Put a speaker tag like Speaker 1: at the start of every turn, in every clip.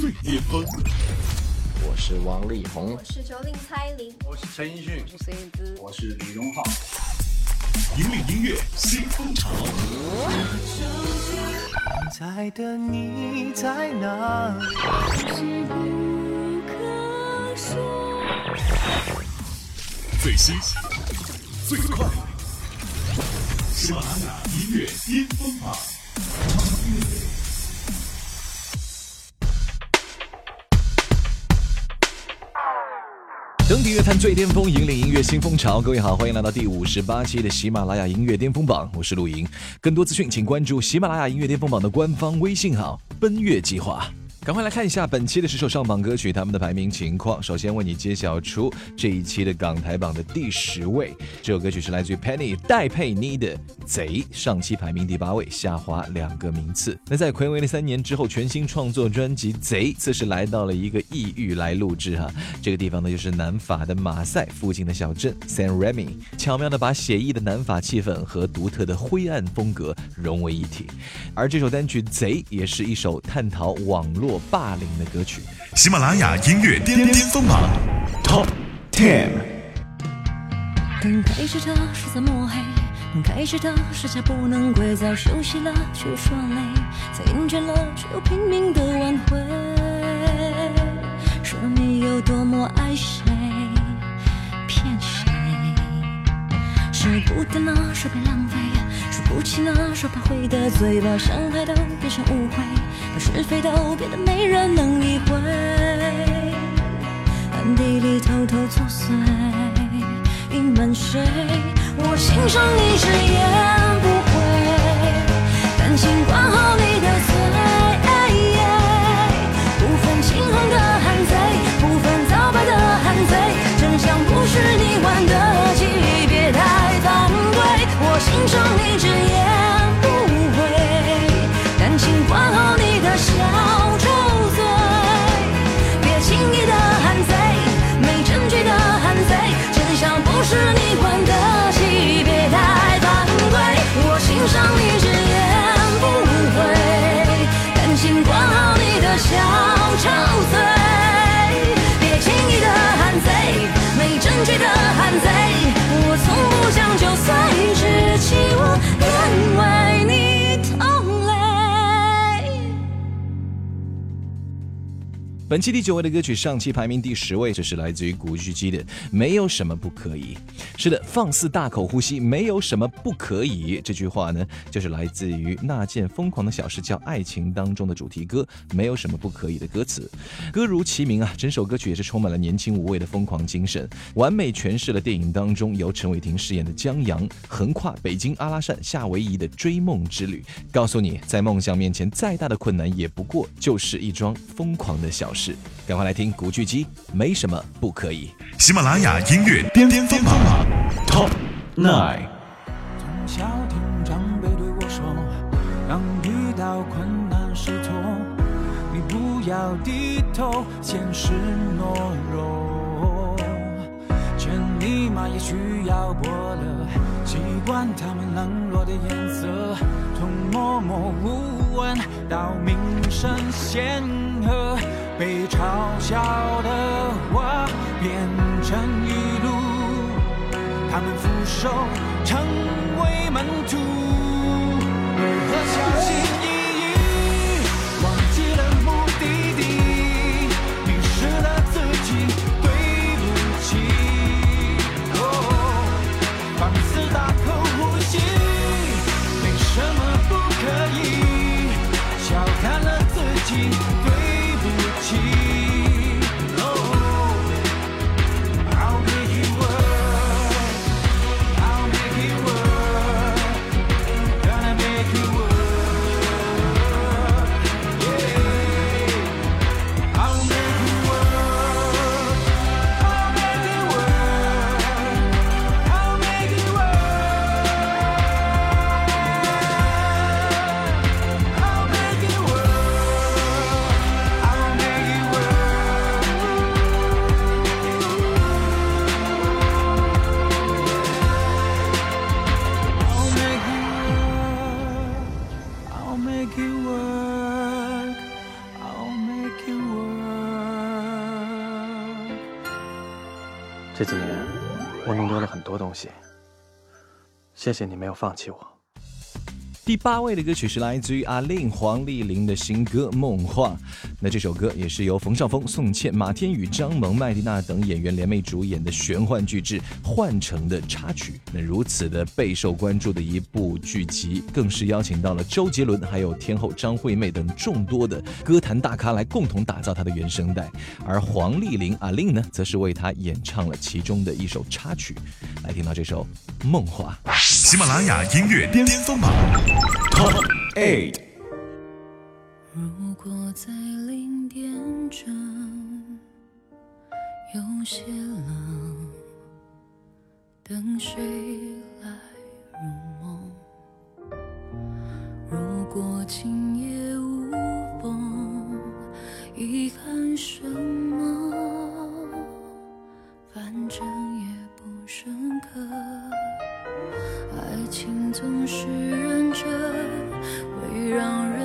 Speaker 1: 最巅峰。
Speaker 2: 我是王力宏，
Speaker 3: 我是九零蔡琳，
Speaker 4: 我是陈奕迅，
Speaker 3: 我是燕姿，
Speaker 5: 我是李荣浩。
Speaker 1: 引领音乐新风潮。
Speaker 6: 在的你在哪里？
Speaker 1: 最新最快，喜马拉雅音乐巅峰榜。
Speaker 7: 音乐坛最巅峰，引领音乐新风潮。各位好，欢迎来到第五十八期的喜马拉雅音乐巅峰榜，我是陆莹。更多资讯，请关注喜马拉雅音乐巅峰榜的官方微信号“奔月计划”。赶快来看一下本期的十首上榜歌曲，他们的排名情况。首先为你揭晓出这一期的港台榜的第十位，这首歌曲是来自于 Penny 戴佩妮的《贼》，上期排名第八位，下滑两个名次。那在暌违了三年之后，全新创作专辑《贼》此时来到了一个异域来录制哈，这个地方呢就是南法的马赛附近的小镇 San Remi，巧妙的把写意的南法气氛和独特的灰暗风格融为一体。而这首单曲《贼》也是一首探讨网络。霸凌的歌曲，
Speaker 1: 喜马拉雅音乐巅巅峰榜。Top Ten。
Speaker 8: 刚开始的是在抹黑，刚开始的是下不能跪，早休息了却说累，再厌倦了却又拼命的挽回。说你有多么爱谁，骗谁？舍不得了，说别浪费，说不起呢，说怕会得罪，把伤害都变成误会。把是非都变得没人能理会，暗地里偷偷作祟，隐瞒谁？我欣赏你直言不讳，感情管好你的嘴，不分青红的汉贼，不分皂白的汉贼，真相不是你玩得起，别太。这夜
Speaker 7: 本期第九位的歌曲，上期排名第十位，这是来自于古巨基的《没有什么不可以》。是的，放肆大口呼吸，没有什么不可以。这句话呢，就是来自于《那件疯狂的小事叫爱情》当中的主题歌《没有什么不可以》的歌词。歌如其名啊，整首歌曲也是充满了年轻无畏的疯狂精神，完美诠释了电影当中由陈伟霆饰演的江阳横跨北京、阿拉善、夏威夷的追梦之旅，告诉你，在梦想面前，再大的困难也不过就是一桩疯狂的小事。是，赶快来听古巨基，没什么不可以。
Speaker 1: 喜马拉雅音乐巅巅峰榜 Top Nine。
Speaker 6: 从小听长辈对我说，当遇到困难时痛，你不要低头，现实懦弱。千里马也需要伯乐，习惯他们冷落的颜色，从默默无闻到名声显赫。被嘲笑的我变成语录，他们俯首成为门徒，为何小心翼翼，
Speaker 3: 谢谢你没有放弃我。
Speaker 7: 第八位的歌曲是来自于阿令黄丽玲的新歌《梦话》。那这首歌也是由冯绍峰、宋茜、马天宇、张萌、麦丽娜等演员联袂主演的玄幻巨制换成的插曲。那如此的备受关注的一部剧集，更是邀请到了周杰伦、还有天后张惠妹等众多的歌坛大咖来共同打造它的原声带。而黄丽玲阿令呢，则是为他演唱了其中的一首插曲。来听到这首《梦话》。
Speaker 1: 喜马拉雅音乐巅峰榜 Top Eight。
Speaker 8: 如果在零点整有些冷，等谁来入梦？如果今夜无风，遗憾什么？反正也不深刻。情总是认真，会让人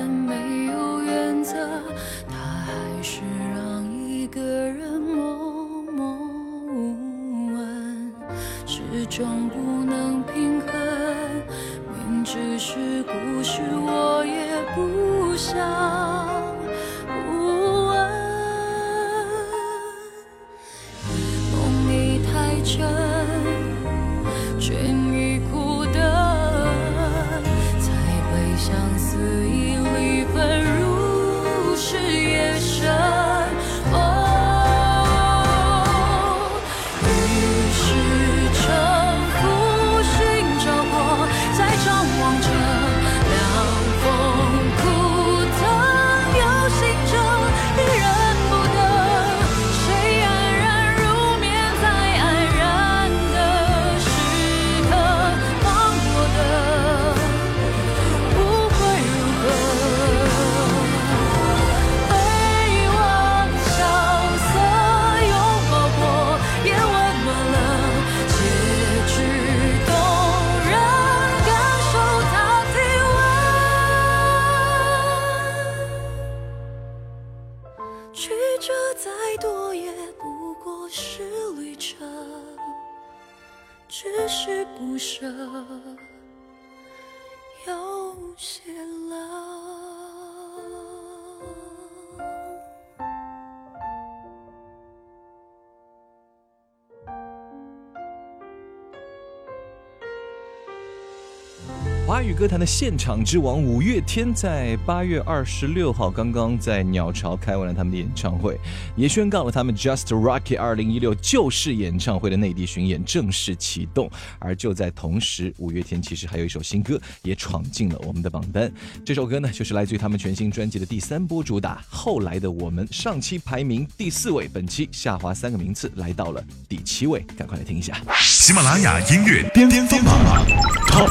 Speaker 7: 华语歌坛的现场之王五月天，在八月二十六号刚刚在鸟巢开完了他们的演唱会，也宣告了他们 Just Rocket 二零一六救世演唱会的内地巡演正式启动。而就在同时，五月天其实还有一首新歌也闯进了我们的榜单。这首歌呢，就是来自于他们全新专辑的第三波主打《后来的我们》，上期排名第四位，本期下滑三个名次，来到了第七位。赶快来听一下。
Speaker 1: 喜马拉雅音乐巅峰榜 Top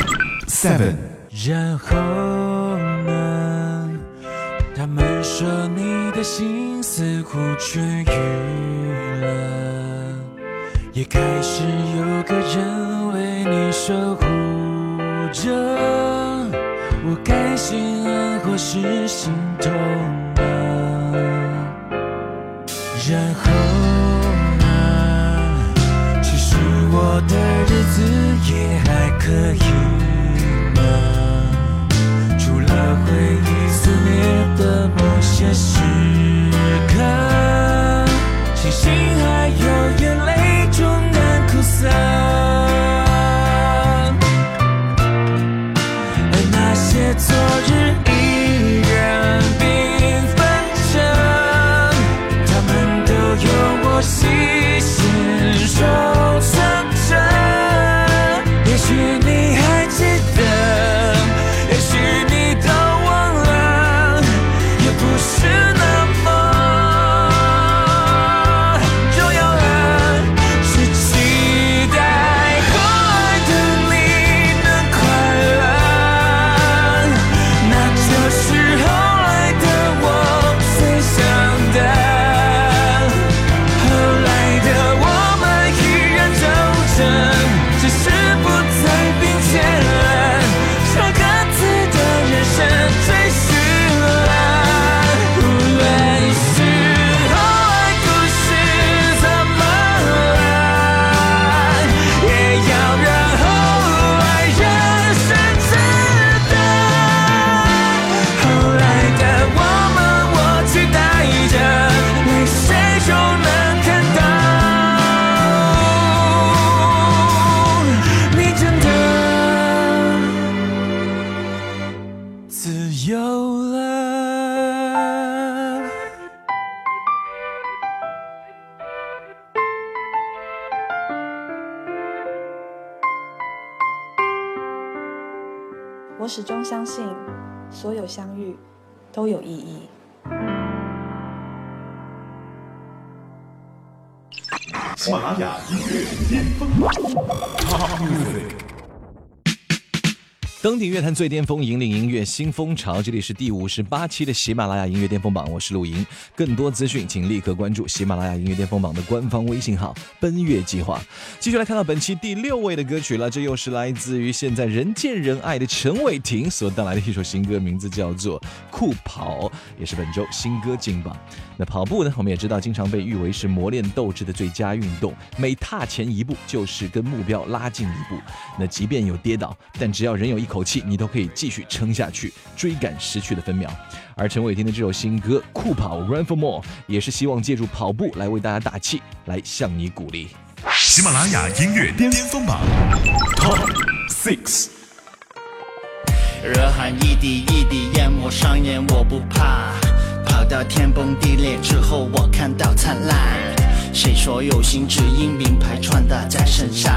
Speaker 1: Seven。
Speaker 6: 然后呢？他们说你的心似乎痊愈了，也开始有个人为你守护着。我该心安或是心痛呢？然后呢？其实我的日子也还可以时刻，星星还有眼泪终难苦
Speaker 4: 涩。始终相信，所有相遇都有意义。
Speaker 1: 喜马拉雅音乐巅峰。
Speaker 7: 登顶乐坛最巅峰，引领音乐新风潮。这里是第五十八期的喜马拉雅音乐巅峰榜，我是陆莹。更多资讯，请立刻关注喜马拉雅音乐巅峰榜的官方微信号“奔月计划”。继续来看到本期第六位的歌曲了，这又是来自于现在人见人爱的陈伟霆所带来的一首新歌，名字叫做《酷跑》，也是本周新歌金榜。那跑步呢？我们也知道，经常被誉为是磨练斗志的最佳运动，每踏前一步就是跟目标拉近一步。那即便有跌倒，但只要人有一口气，你都可以继续撑下去，追赶失去的分秒。而陈伟霆的这首新歌《酷跑 Run for More》也是希望借助跑步来为大家打气，来向你鼓励。
Speaker 1: 喜马拉雅音乐巅峰榜 Top Six。
Speaker 5: 热汗一滴一滴淹没上眼，我不怕。跑到天崩地裂之后，我看到灿烂。谁说有心只因名牌穿搭在身上？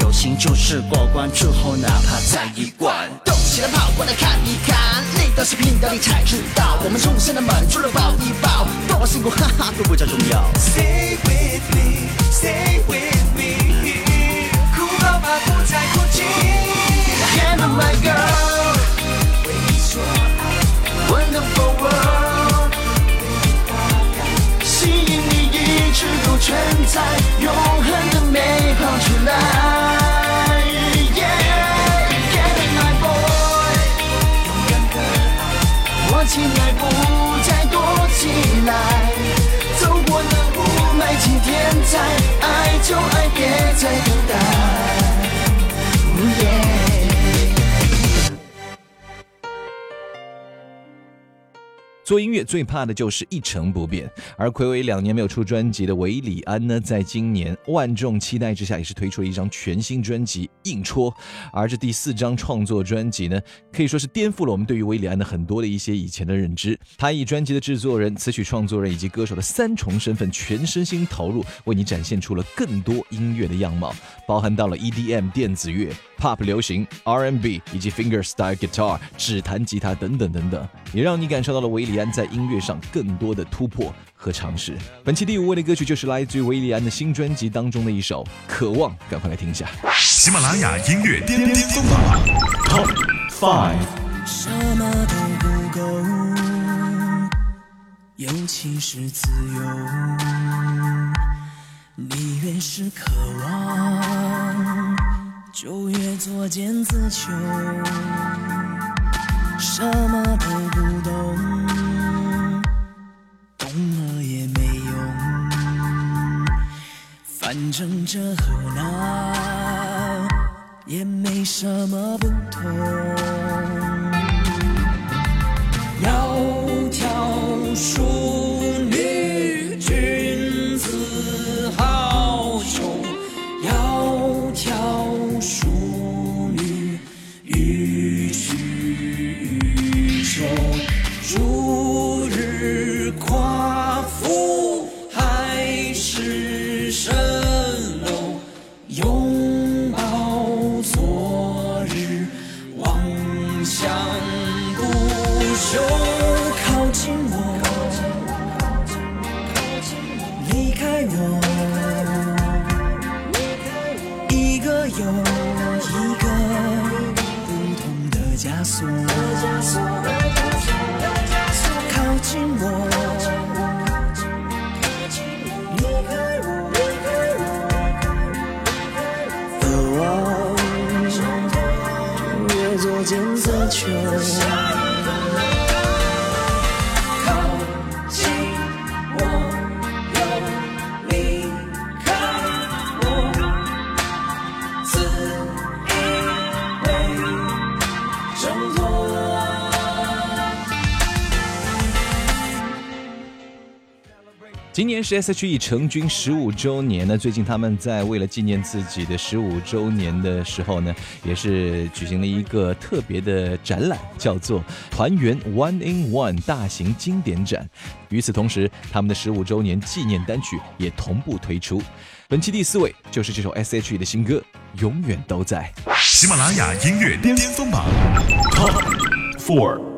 Speaker 5: 有心就是过关之后，哪怕再一关。动起来跑过来看一看，累到是拼到你才知道。我们冲线的门，除了抱一抱，多辛苦哈哈都不叫重要。Stay with me, stay with me，哭吧吧不再哭泣。Hand on my girl，，Wonderful world，吸引你一直都存在，永恒的美跑出来。勇敢的爱，我亲爱不再躲起来，走过了雾霾，今天在，爱就爱，别再等待。
Speaker 7: 做音乐最怕的就是一成不变，而暌违两年没有出专辑的韦礼安呢，在今年万众期待之下，也是推出了一张全新专辑《硬戳》。而这第四张创作专辑呢，可以说是颠覆了我们对于韦礼安的很多的一些以前的认知。他以专辑的制作人、词曲创作人以及歌手的三重身份，全身心投入，为你展现出了更多音乐的样貌，包含到了 EDM 电子乐、Pop 流行、R&B 以及 Fingerstyle Guitar 指弹吉他等等等等，也让你感受到了韦礼安在音乐上更多的突破和尝试。本期第五位的歌曲就是来自于韦礼安的新专辑当中的一首《渴望》，赶快来听一下。
Speaker 1: 喜马拉雅音乐巅巅峰榜 Top Five。
Speaker 9: 什么都不够，尤其是自由。你越是渴望，就越作茧自求。什么都不，懂反正这和那也没什么不同。窈窕淑就
Speaker 7: 今年是 S.H.E 成军十五周年呢。最近他们在为了纪念自己的十五周年的时候呢，也是举行了一个特别的展览，叫做“团圆 One in One” 大型经典展。与此同时，他们的十五周年纪念单曲也同步推出。本期第四位就是这首 S.H.E 的新歌《永远都在》。
Speaker 8: 喜马拉雅音乐巅峰榜 Top Four。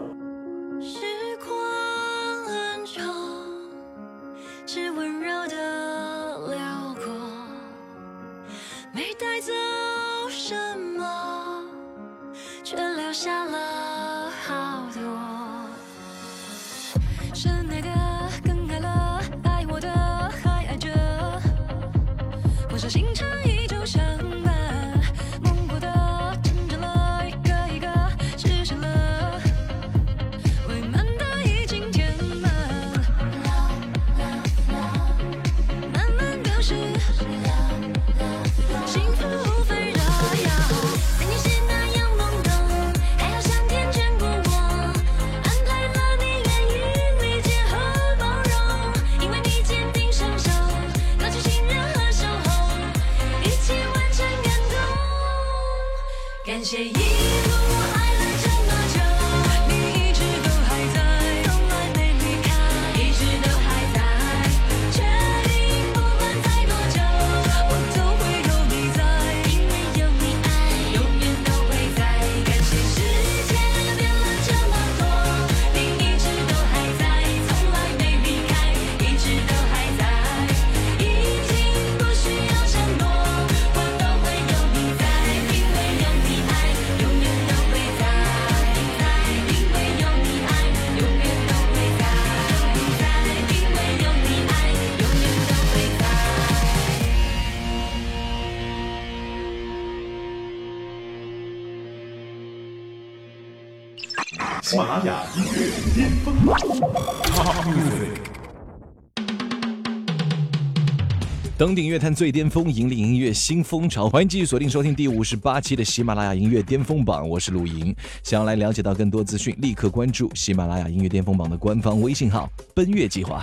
Speaker 8: 喜马拉雅音乐巅峰。
Speaker 7: 登顶乐坛最巅峰，引领音乐新风潮。欢迎继续锁定收听第五十八期的喜马拉雅音乐巅峰榜，我是陆莹。想要来了解到更多资讯，立刻关注喜马拉雅音乐巅峰榜的官方微信号“奔月计划”。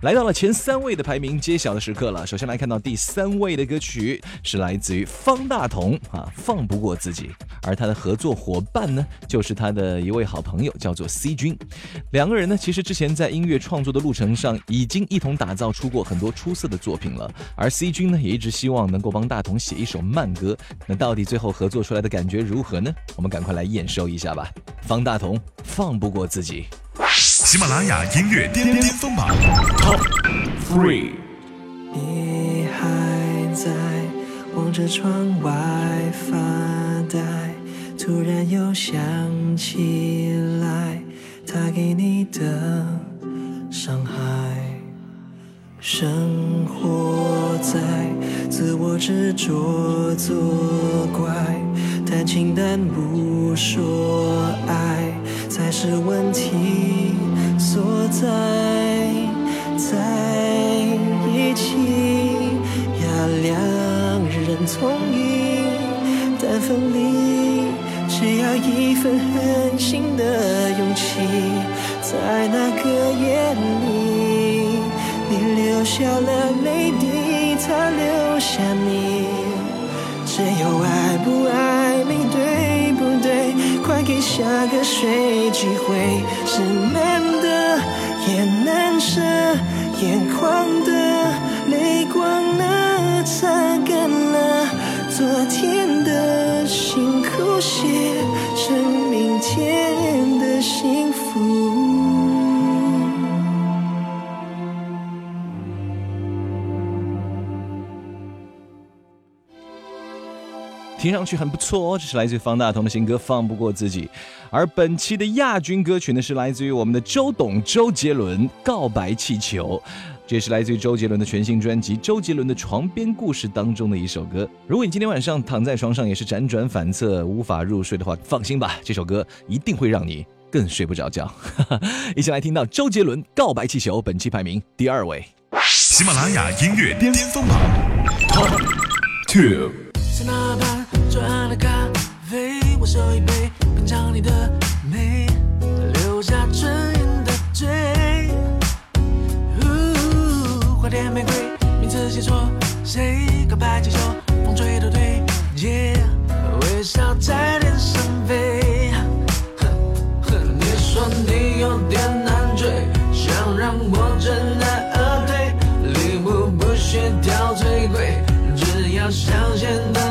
Speaker 7: 来到了前三位的排名揭晓的时刻了。首先来看到第三位的歌曲是来自于方大同啊，放不过自己。而他的合作伙伴呢，就是他的一位好朋友，叫做 C 君。两个人呢，其实之前在音乐创作的路程上，已经一同打造出过很多出色的作品了。而 C 君呢，也一直希望能够帮大同写一首慢歌。那到底最后合作出来的感觉如何呢？我们赶快来验收一下吧。方大同放不过自己。
Speaker 8: 喜马拉雅音乐巅巅峰榜 Top Three。
Speaker 10: 你还在望着窗外发呆，突然又想起来他给你的伤害。生活在自我执着作怪，谈情但不说爱才是问题。所在，在一起呀，两人同意，但分离只要一份狠心的勇气。在那个夜里，你留下了泪滴，他留下你，只有爱不爱你，对不对？快给下个谁机会？是难的。也难舍，眼眶的泪光呢，擦干了昨天的辛苦，写
Speaker 7: 听上去很不错哦，这是来自于方大同的新歌《放不过自己》，而本期的亚军歌曲呢是来自于我们的周董周杰伦《告白气球》，这也是来自于周杰伦的全新专辑《周杰伦的床边故事》当中的一首歌。如果你今天晚上躺在床上也是辗转反侧无法入睡的话，放心吧，这首歌一定会让你更睡不着觉。一起来听到周杰伦《告白气球》，本期排名第二位，
Speaker 8: 喜马拉雅音乐巅峰榜 Top Two。
Speaker 11: 转了咖啡，我收一杯，品尝你的美，留下唇印的嘴。花店玫瑰名字写错，谁告白？气球风吹到对街，微笑在天上飞。你说你有点难追，想让我知难而退。礼物不需挑最贵，只要香榭。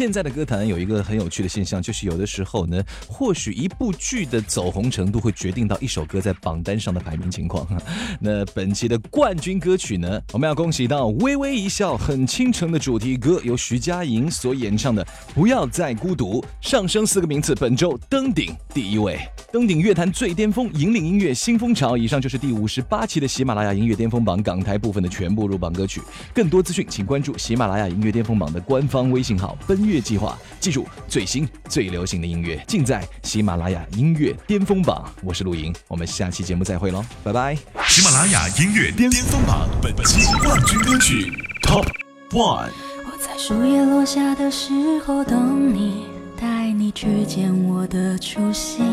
Speaker 7: 现在的歌坛有一个很有趣的现象，就是有的时候呢，或许一部剧的走红程度会决定到一首歌在榜单上的排名情况。那本期的冠军歌曲呢，我们要恭喜到《微微一笑很倾城》的主题歌，由徐佳莹所演唱的《不要再孤独》，上升四个名次，本周登顶第一位，登顶乐坛最巅峰，引领音乐新风潮。以上就是第五十八期的喜马拉雅音乐巅峰榜港台部分的全部入榜歌曲。更多资讯，请关注喜马拉雅音乐巅峰榜的官方微信号“奔月计划”。记住，最新最流行的音乐尽在喜马拉雅音乐巅峰榜。我是陆莹，我们下期节目再会喽，拜拜。
Speaker 1: 喜马拉雅音乐巅峰榜本期冠军歌曲 Top One。
Speaker 8: 我在树叶落下的时候等你，带你去见我的初心。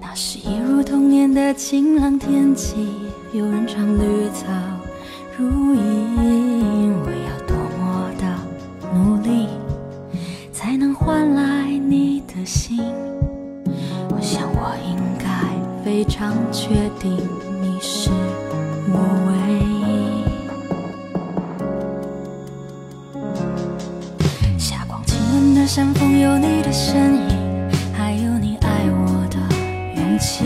Speaker 8: 那是一如童年的晴朗天气，有人唱绿草如茵。确定你是我唯一。霞光亲吻的山峰有你的身影，还有你爱我的勇气。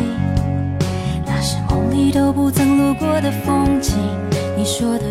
Speaker 8: 那是梦里都不曾路过的风景，你说的